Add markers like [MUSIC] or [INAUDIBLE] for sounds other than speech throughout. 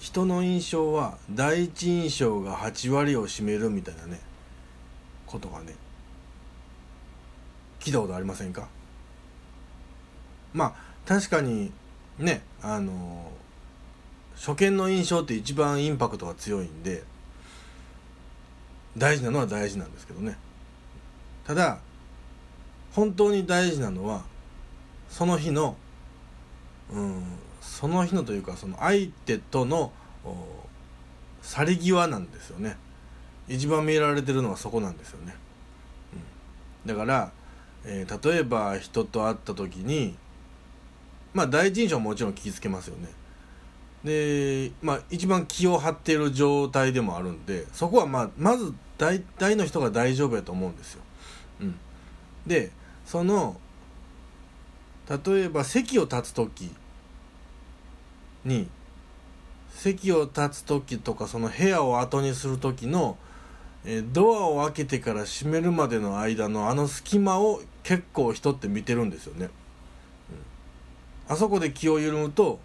人の印象は第一印象が8割を占めるみたいなねことがね聞いたことありませんか？まあ確かにねあの初見の印象って一番インパクトが強いんで大事なのは大事なんですけどね。ただ本当に大事なのはその日のうんその日のというかその相手との去り際なんですよね。一番見られてるのはそこなんですよね、うん、だから、えー、例えば人と会った時にまあ第一印象はもちろん気ぃつけますよね。でまあ一番気を張っている状態でもあるんでそこはまあまず大体の人が大丈夫やと思うんですよ、うん、でその例えば席を立つ時に席を立つ時とかその部屋を後にする時の、え、ドアを開けてから閉めるまでの間のあの隙間を結構人って見てるんですよね、うん、あそこで気を緩むと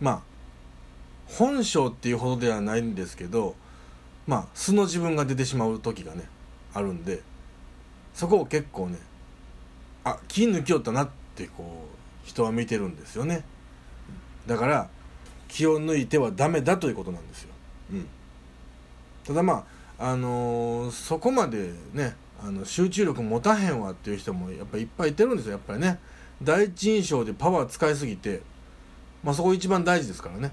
まあ本性っていうほどではないんですけどまあ素の自分が出てしまう時がねあるんでそこを結構ねあ気抜きよったなってこう人は見てるんですよね。だから気を抜いてはダメだということなんですよ、うん、ただまああのー、そこまでねあの集中力持たへんわっていう人もやっぱいっぱいいてるんですよやっぱりね。第一印象でパワー使いすぎてまあそこ一番大事ですからね。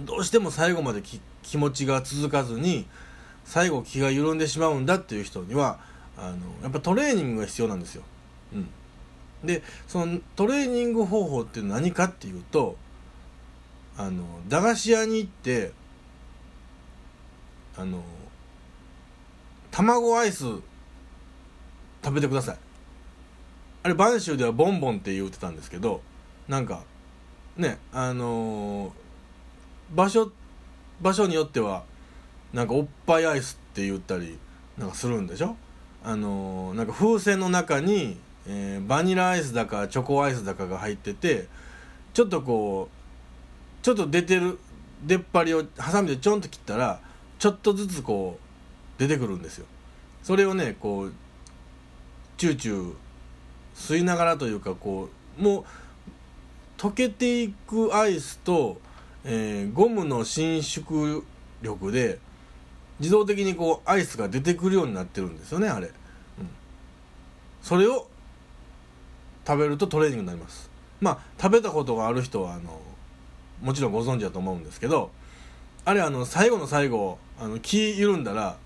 どうしても最後まで気持ちが続かずに最後気が緩んでしまうんだっていう人にはあのやっぱトレーニングが必要なんですよ。うん、でそのトレーニング方法って何かっていうとあの駄菓子屋に行ってあの卵アイス食べてください。あれ播州ではボンボンって言うてたんですけどなんかねあのー、場所場所によってはなんかおっぱいアイスって言ったりなんかするんでしょ？あのー、なんか風船の中に、えー、バニラアイスだかチョコアイスだかが入っててちょっとこうちょっと出てる出っ張りをハサミでちょんと切ったらちょっとずつこう出てくるんですよ。それをねこうチューチュー吸いながらというかこうもう溶けていくアイスと、えー、ゴムの伸縮力で自動的にこうアイスが出てくるようになってるんですよねあれ、うん、それを食べるとトレーニングになります。まあ食べたことがある人はあのもちろんご存知だと思うんですけどあれあの最後の最後あの気緩んだら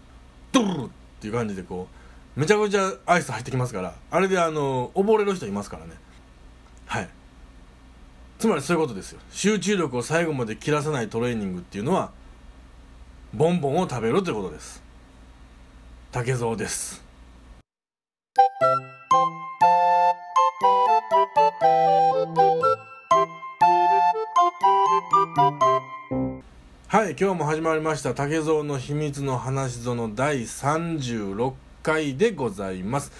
ドルルっていう感じでこうめちゃくちゃアイス入ってきますからあれであの溺れる人いますからね。はい。つまりそういうことですよ。集中力を最後まで切らさないトレーニングっていうのはボンボンを食べるということです。竹蔵です。今日も始まりました竹蔵の秘密の話園第36回でございます。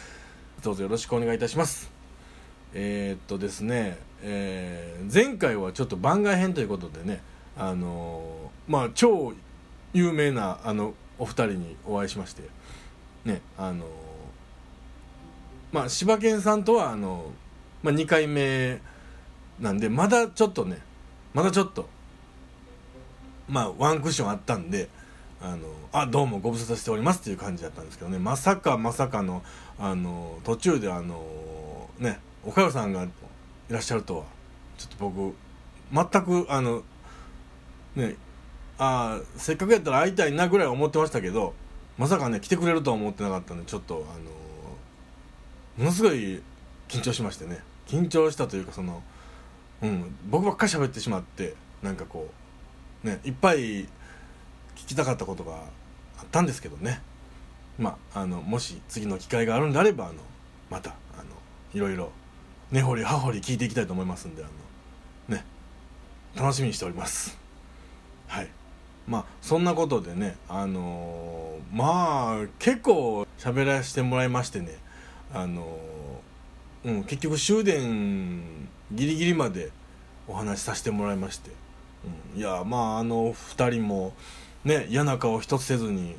どうぞよろしくお願いいたします。えー、っとですね、えー、前回はちょっと番外編ということでねあのー、まあ超有名なあのお二人にお会いしましてねあのまあ柴犬さんとはあの、まあ、2回目なんでまだちょっとねまだちょっとまあワンクッションあったんであのあどうもご無沙汰しておりますっていう感じだったんですけどね。まさかまさかのあの途中であのねおかよさんがいらっしゃるとはちょっと僕全くあのねあせっかくやったら会いたいなぐらい思ってましたけどまさかね来てくれるとは思ってなかったんでちょっとあのものすごい緊張しましてね。緊張したというかその、うん、僕ばっかり喋ってしまってなんかこうねいっぱい聞きたかったことがあったんですけどね。まああのもし次の機会があるんであればあのまたあのいろいろ根掘り葉掘り聞いていきたいと思いますんであのね楽しみにしております。はい。まあそんなことでねあのー、まあ結構喋らせてもらいましてねあのー、うん結局終電ギリギリまでお話しさせてもらいまして、いやまああの2人もね嫌な顔一つせずに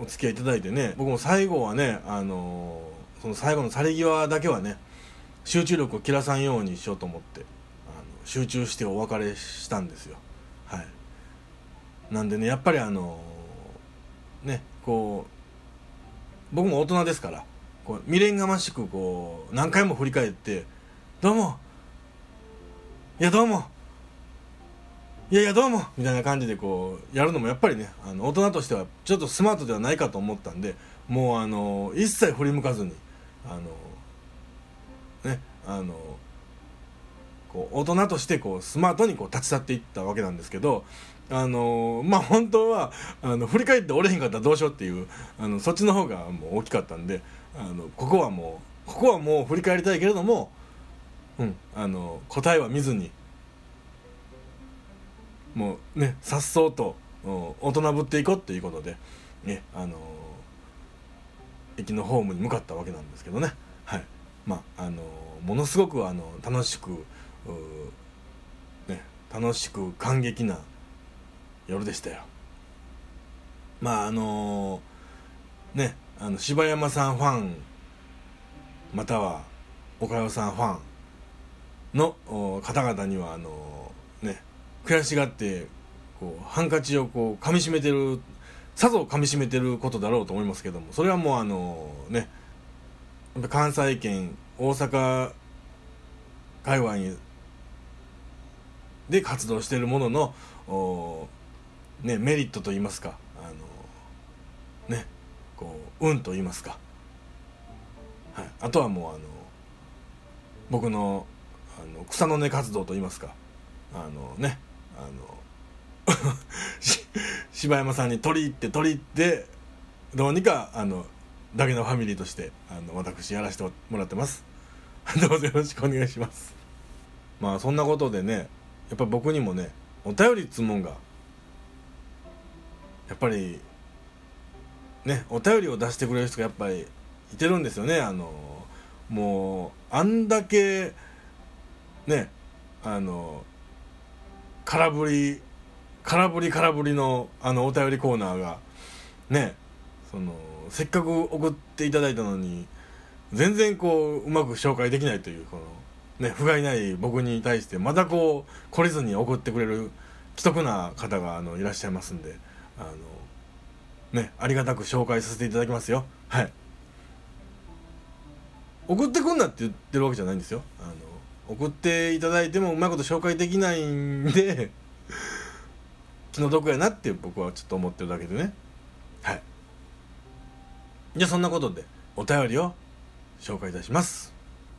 お付き合いいただいてね僕も最後はねあのその最後の去り際だけはね集中力を切らさんようにしようと思ってあの集中してお別れしたんですよ。はい。なんでねやっぱりあのねこう僕も大人ですからこう未練がましくこう何回も振り返って「どうもいやどうもいやいやどうも」みたいな感じでこうやるのもやっぱりねあの大人としてはちょっとスマートではないかと思ったんでもうあの一切振り向かずにあのねあのこう大人としてこうスマートにこう立ち去っていったわけなんですけどあのまあ本当はあの振り返って折れへんかったらどうしようっていうあのそっちの方がもう大きかったんであのここはもうここはもう振り返りたいけれども、うん、あの答えは見ずにもうねさっそうと大人ぶっていこうっていうことで、ねあの駅のホームに向かったわけなんですけどね、はいまああのものすごくあの楽しく、ね、楽しく感激な夜でしたよ。まああのねあの柴山さんファンまたは岡代さんファンの方々にはあの悔しがってこうハンカチをこう噛みしめてるさぞ噛みしめてることだろうと思いますけどもそれはもうあのね関西圏大阪界隈で活動しているもののね、メリットと言いますかあのねこう運と言いますか、はい、あとはもうあの僕のあの草の根活動と言いますかあのねあの [LAUGHS] 柴山さんに取り入って取り入ってどうにかあのだけのファミリーとしてあの私やらせてもらってます。[LAUGHS] どうぞよろしくお願いします。まあそんなことでねやっぱ僕にもねお便りっつもんがやっぱりねお便りを出してくれる人がやっぱりいてるんですよね。あのもうあんだけねあの空振り空振り空振りのあのお便りコーナーがねそのせっかく送っていただいたのに全然こううまく紹介できないというこのね不甲斐ない僕に対してまたこう懲りずに送ってくれる既得な方があのいらっしゃいますんであのねありがたく紹介させていただきますよ。はい。送ってくんなって言ってるわけじゃないんですよ。あの送っていただいてもうまいこと紹介できないんで気の毒やなって僕はちょっと思ってるだけでね。はい。じゃあそんなことでお便りを紹介いたします。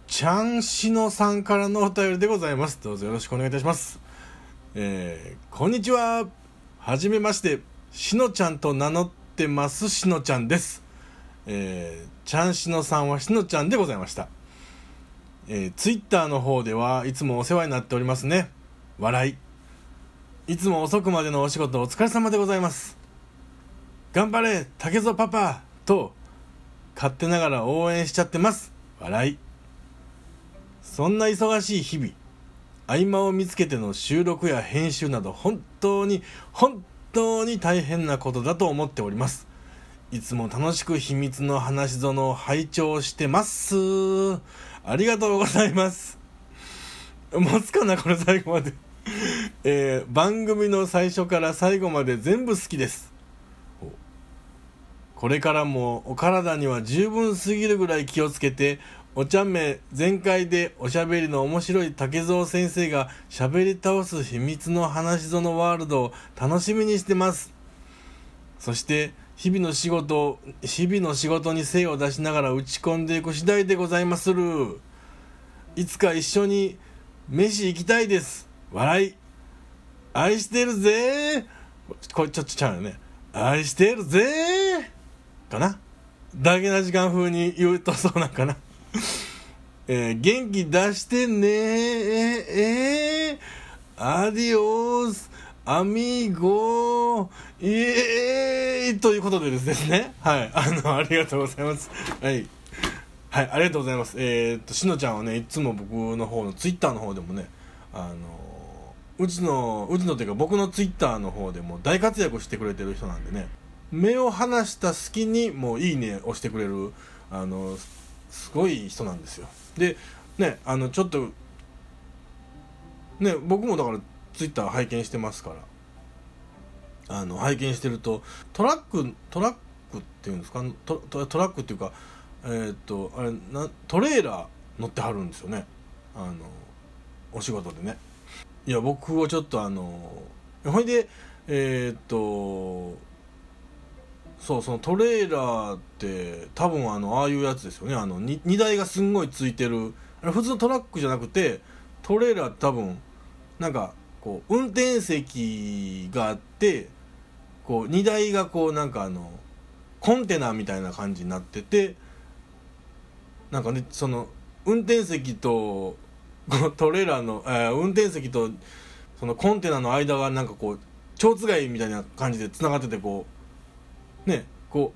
ちゃんしのさんからのお便りでございます。どうぞよろしくお願いいたします。えー、こんにちは。はじめまして。しのちゃんと名乗ってますしのちゃんです。えー、ちゃんしのさんはしのちゃんでございました。えー、ツイッターの方ではいつもお世話になっておりますね。笑い。いつも遅くまでのお仕事お疲れ様でございます。頑張れ竹蔵パパと勝手ながら応援しちゃってます。笑い。そんな忙しい日々合間を見つけての収録や編集など本当に本当に大変なことだと思っております。いつも楽しく秘密の話園を拝聴してます。ありがとうございます。持つかなこれ最後まで。[LAUGHS] えー、番組の最初から最後まで全部好きです。これからもお体には十分すぎるぐらい気をつけてお茶目全開でおしゃべりの面白い竹蔵先生がしゃべり倒す秘密の話園ワールドを楽しみにしてます。そして日々の仕事日々の仕事に精を出しながら打ち込んでいく次第でございまする。いつか一緒に飯行きたいです。笑い。愛してるぜ。これちょっとちゃうよね。愛してるぜ。かな？だけな時間風に言うとそうなんかな。[LAUGHS] えー、元気出してねえー、アディオース。アミー。ゴイエーイということでですね。はい。あのありがとうございます。はい。はいありがとうございます。えー、っとしのちゃんはねいつも僕の方のツイッターの方でもねあのうちのうちのっていうか僕のツイッターの方でも大活躍してくれてる人なんでね目を離した隙にもう「いいね」押してくれるあのすごい人なんですよ。でねあのちょっとね僕もだからツイッター拝見してますから。あの拝見してるとトラックトラックっていうんですか？トトラックっていうかえー、っとあれなトレーラー乗ってはるんですよね。あのお仕事でね。いや僕はちょっとあのほいでえー、っとそうそのトレーラーって多分あのああいうやつですよね。あの 2, 2台がすんごいついてる。あれ普通のトラックじゃなくてトレーラーって多分なんかこう運転席があってこう荷台がこうなんかあのコンテナみたいな感じになっててなんかねその運転席と [LAUGHS] トレーラーの、えー、運転席とそのコンテナの間がなんかこう蝶つがいみたいな感じでつながっててこうねこ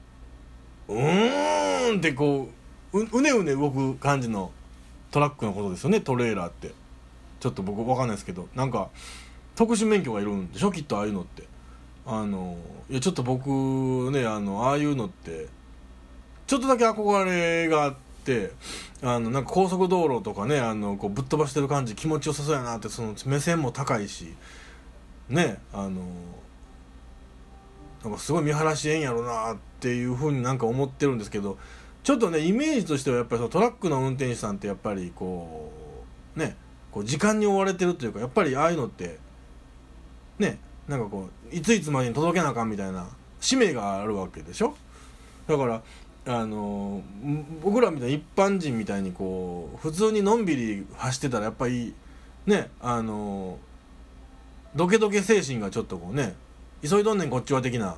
ううーんってこううねうね動く感じのトラックのことですよねトレーラーって。ちょっと僕分かんないですけどなんか特殊免許がいるんでしょ？きっとああいうのって。あのいやちょっと僕ねあのああいうのってちょっとだけ憧れがあってあのなんか高速道路とかねあのこうぶっ飛ばしてる感じ気持ちよさそうやなってその目線も高いしねあのなんかすごい見晴らしええんやろなっていうふうになんか思ってるんですけどちょっとねイメージとしてはやっぱりそのトラックの運転手さんってやっぱりこうねこう時間に追われてるというかやっぱりああいうのってねなんかこういついつまでに届けなあかんみたいな使命があるわけでしょ？だからあの僕らみたいな一般人みたいにこう普通にのんびり走ってたらやっぱりねあのドケドケ精神がちょっとこうね急いどんねんこっちは的な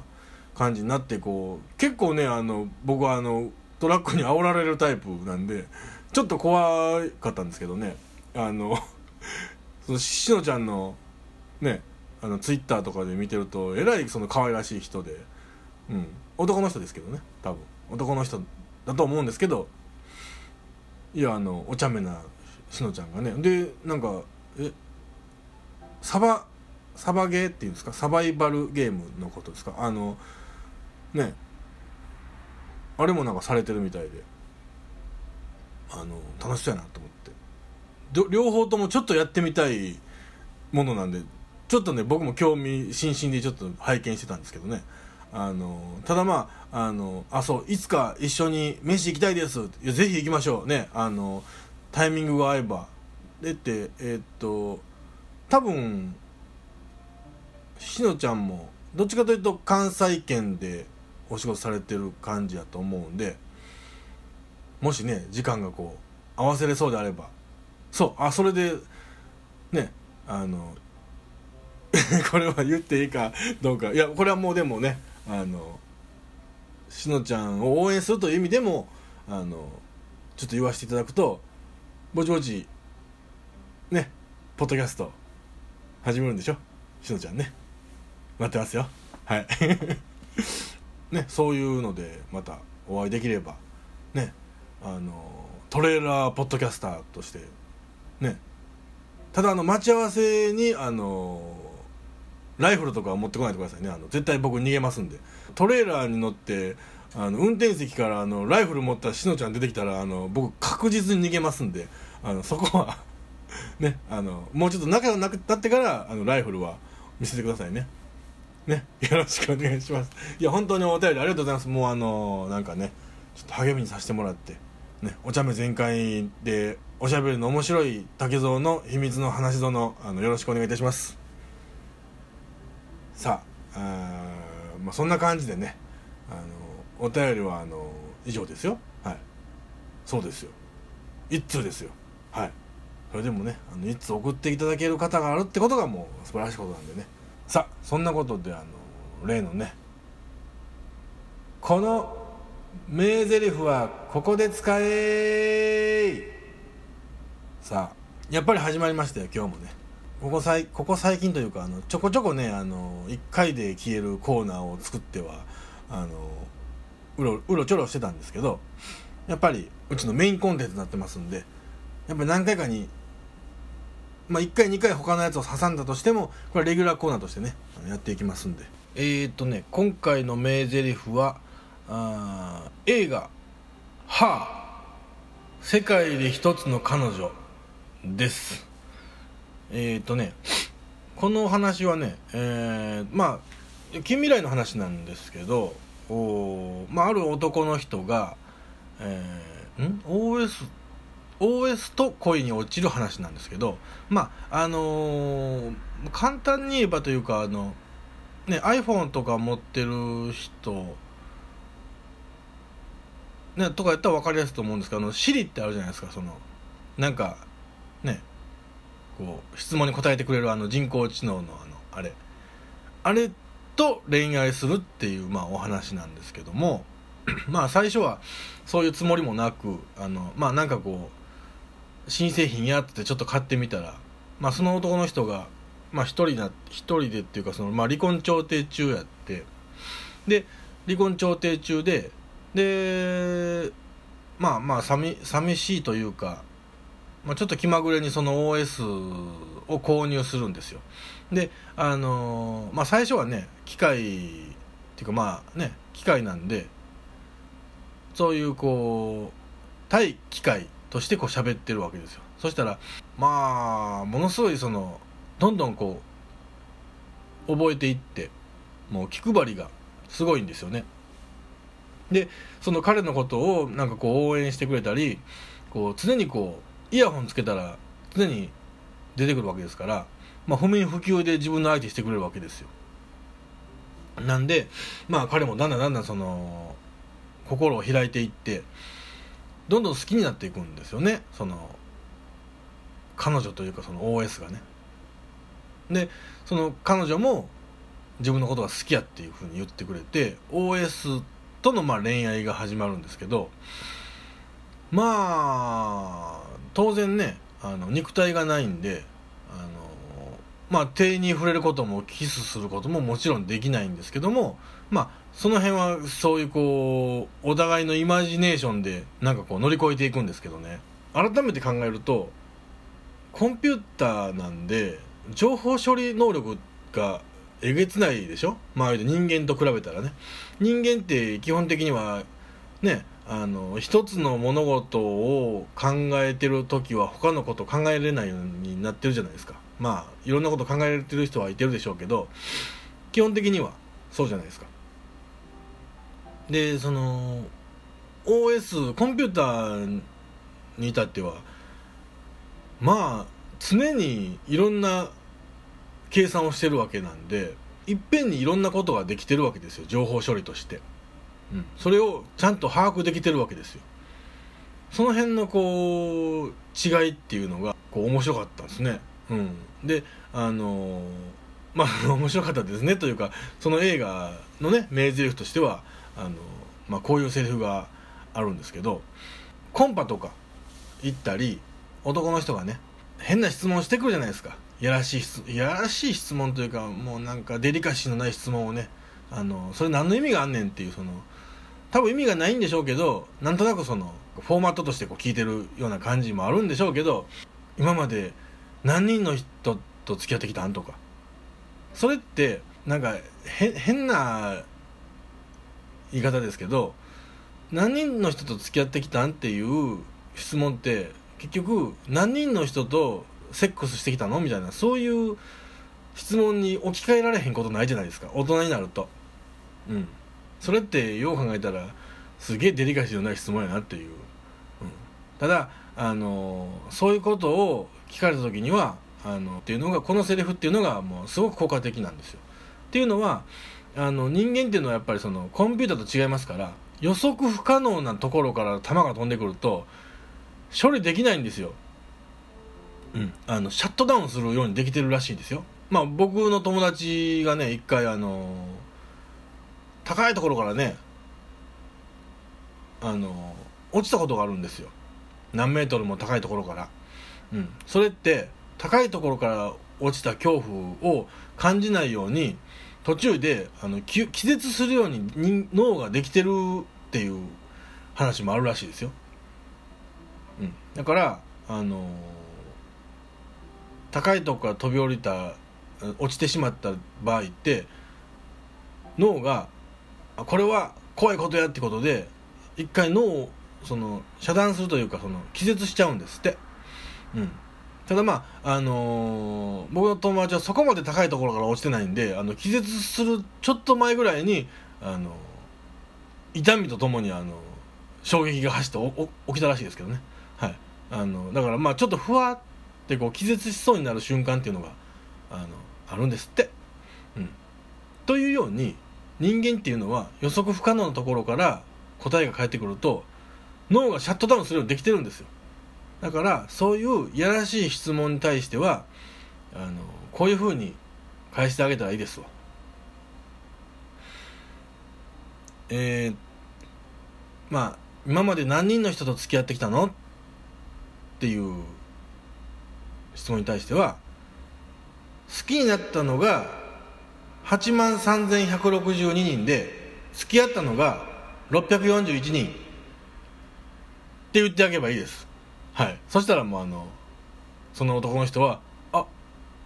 感じになってこう結構ねあの僕はあのトラックに煽られるタイプなんでちょっと怖かったんですけどね。あの [LAUGHS] そのしのちゃんのねあのツイッターとかで見てるとえらいその可愛らしい人で、うん、男の人ですけどね多分。男の人だと思うんですけどいやあのお茶目なしのちゃんがね。でなんかえサバサバゲーっていうんですか？サバイバルゲームのことですか？あのね。あれもなんかされてるみたいで。あの楽しそうやなと思って。両方ともちょっとやってみたいものなんでちょっとね僕も興味津々でちょっと拝見してたんですけどね。あのただまああのあそういつか一緒に飯行きたいです。いやぜひ行きましょう。ねあのタイミングが合えば。でってえー、っと多分しのちゃんもどっちかというと関西圏でお仕事されてる感じやと思うんでもしね時間がこう合わせれそうであればそうあそれでねあの [LAUGHS] これは言っていいかどうか。いやこれはもうでもねあのしのちゃんを応援するという意味でもあのちょっと言わせていただくとぼちぼちねポッドキャスト始めるんでしょ？しのちゃんね。待ってますよ。はい。[LAUGHS] ねそういうのでまたお会いできればねあのトレーラーポッドキャスターとしてね。ただあの待ち合わせにあのライフルとかは持ってこないでくださいね。あの絶対僕逃げますんで。トレーラーに乗ってあの運転席からあのライフル持ったしのちゃん出てきたらあの僕確実に逃げますんで。あのそこは [LAUGHS] ねあのもうちょっと仲良くなってからあのライフルは見せてくださいね。ねよろしくお願いします。いや本当にお便りありがとうございます。もうあのなんかねちょっと励みにさせてもらってねお茶目全開でおしゃべりの面白い竹蔵の秘密の話殿あのよろしくお願いいたします。さああ、まあ、そんな感じでねあのお便りはあの以上ですよ。はい。そうですよ。一通ですよ。はい。それでもねあの一通送っていただける方があるってことがもう素晴らしいことなんでね。さあそんなことであの例のねこの名台詞はここで使えさあやっぱり始まりましたよ今日もね。ここさいここ最近というかあのちょこちょこねあの1回で消えるコーナーを作ってはあのうろうろちょろしてたんですけどやっぱりうちのメインコンテンツになってますんでやっぱり何回かにまあ、1回2回他のやつを挟んだとしてもこれレギュラーコーナーとしてねやっていきますんで。えー、っとね今回の名台詞はあ映画「はあ世界で一つの彼女」です。えー、っとねこの話はね、えー、まあ近未来の話なんですけどお、まあ、ある男の人が、えー、ん？OS OS と恋に落ちる話なんですけどまああのー、簡単に言えばというかあの、ね、iPhone とか持ってる人ね、とかやったら分かりやすいと思うんですけどあの Siri ってあるじゃないですかそのなんかねこう質問に答えてくれるあの人工知能のあのあれ。あれと恋愛するっていう、まあ、お話なんですけども [CLEARS THROAT] まあ最初はそういうつもりもなくあのまあなんかこう新製品やっててちょっと買ってみたら、まあ、その男の人が、まあ、一人な一人でっていうかその、まあ、離婚調停中やってで離婚調停中ででまあまあ寂寂しいというかまあ、ちょっと気まぐれにその OS を購入するんですよ。であのー、まあ最初はね機械っていうかまあね機械なんでそういうこう対機械としてこう喋ってるわけですよ。そしたらまあものすごいそのどんどんこう覚えていってもう気配りがすごいんですよね。でその彼のことをなんかこう応援してくれたりこう常にこうイヤホンつけたら常に出てくるわけですから、まあ、不眠不休で自分の相手してくれるわけですよ。なんでまあ彼もだんだんだんだんその心を開いていってどんどん好きになっていくんですよね。その彼女というかその OS がね。でその彼女も自分のことが好きやっていうふうに言ってくれて OS とのまあ恋愛が始まるんですけどまあ当然ねあの肉体がないんであのまあ手に触れることもキスすることももちろんできないんですけどもまあその辺はそういうこうお互いのイマジネーションでなんかこう乗り越えていくんですけどね。改めて考えるとコンピューターなんで情報処理能力がえげつないでしょ？周りで人間と比べたらね。人間って基本的にはねあの一つの物事を考えてる時は他のこと考えれないようになってるじゃないですか。まあいろんなこと考えられてる人はいてるでしょうけど基本的にはそうじゃないですか。でその OS コンピューターに至ってはまあ常にいろんな計算をしてるわけなんでいっぺんにいろんなことができてるわけですよ情報処理として。それをちゃんと把握できてるわけですよ。その辺のこう違いっていうのがこう面白かったんですね、うん、であのまあ [LAUGHS] 面白かったですね。というかその映画のね名台詞としてはあの、まあ、こういうセリフがあるんですけどコンパとか行ったり男の人がね変な質問してくるじゃないですか。いやらしいいやらしい質問というかもうなんかデリカシーのない質問をねあのそれ何の意味があんねんっていうその多分意味がないんでしょうけどなんとなくそのフォーマットとしてこう聞いてるような感じもあるんでしょうけど今まで何人の人と付き合ってきたんとかそれってなんか変な言い方ですけど何人の人と付き合ってきたんっていう質問って結局何人の人とセックスしてきたの？みたいなそういう質問に置き換えられへんことないじゃないですか。大人になると。うん。それってよう考えたらすげえデリカシーのない質問やなっていう、うん、ただあのそういうことを聞かれた時にはあのっていうのがこのセリフっていうのがもうすごく効果的なんですよ。っていうのはあの人間っていうのはやっぱりそのコンピューターと違いますから予測不可能なところから弾が飛んでくると処理できないんですよ、うん、あのシャットダウンするようにできてるらしいんですよ。まあ僕の友達がね一回あの高いところからねあの落ちたことがあるんですよ。何メートルも高いところから、うん、それって高いところから落ちた恐怖を感じないように途中であの気絶するように脳ができてるっていう話もあるらしいですよ、うん、だからあの高いとこから飛び降りた落ちてしまった場合って脳がこれは怖いことやってことで一回脳をその遮断するというかその気絶しちゃうんですって。うん。ただまああのー、僕の友達はそこまで高いところから落ちてないんであの気絶するちょっと前ぐらいにあの痛みとともにあの衝撃が走って起きたらしいですけどね。はい。あのだからまあちょっとふわってこう気絶しそうになる瞬間っていうのがあのあるんですって。うん。というように人間っていうのは予測不可能なところから答えが返ってくると脳がシャットダウンするようにできてるんですよ。だからそういういやらしい質問に対してはあのこういうふうに返してあげたらいいですわ。えー、まあ今まで何人の人と付き合ってきたの？っていう質問に対しては好きになったのが8万3162人で付き合ったのが641人って言ってあげればいいです。はい。そしたらもうあのその男の人はあ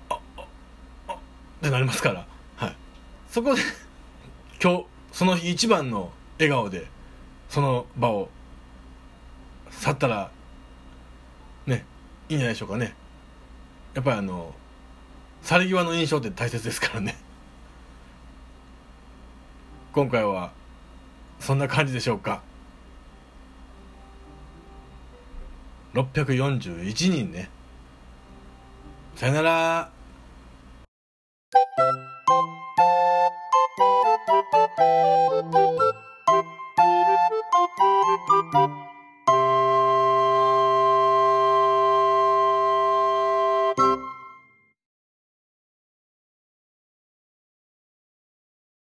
あああってなりますから。はい。そこで [LAUGHS] 今日その日一番の笑顔でその場を去ったらねいいんじゃないでしょうかね。やっぱりあの去り際の印象って大切ですからね。今回はそんな感じでしょうか。641人ね。さよなら。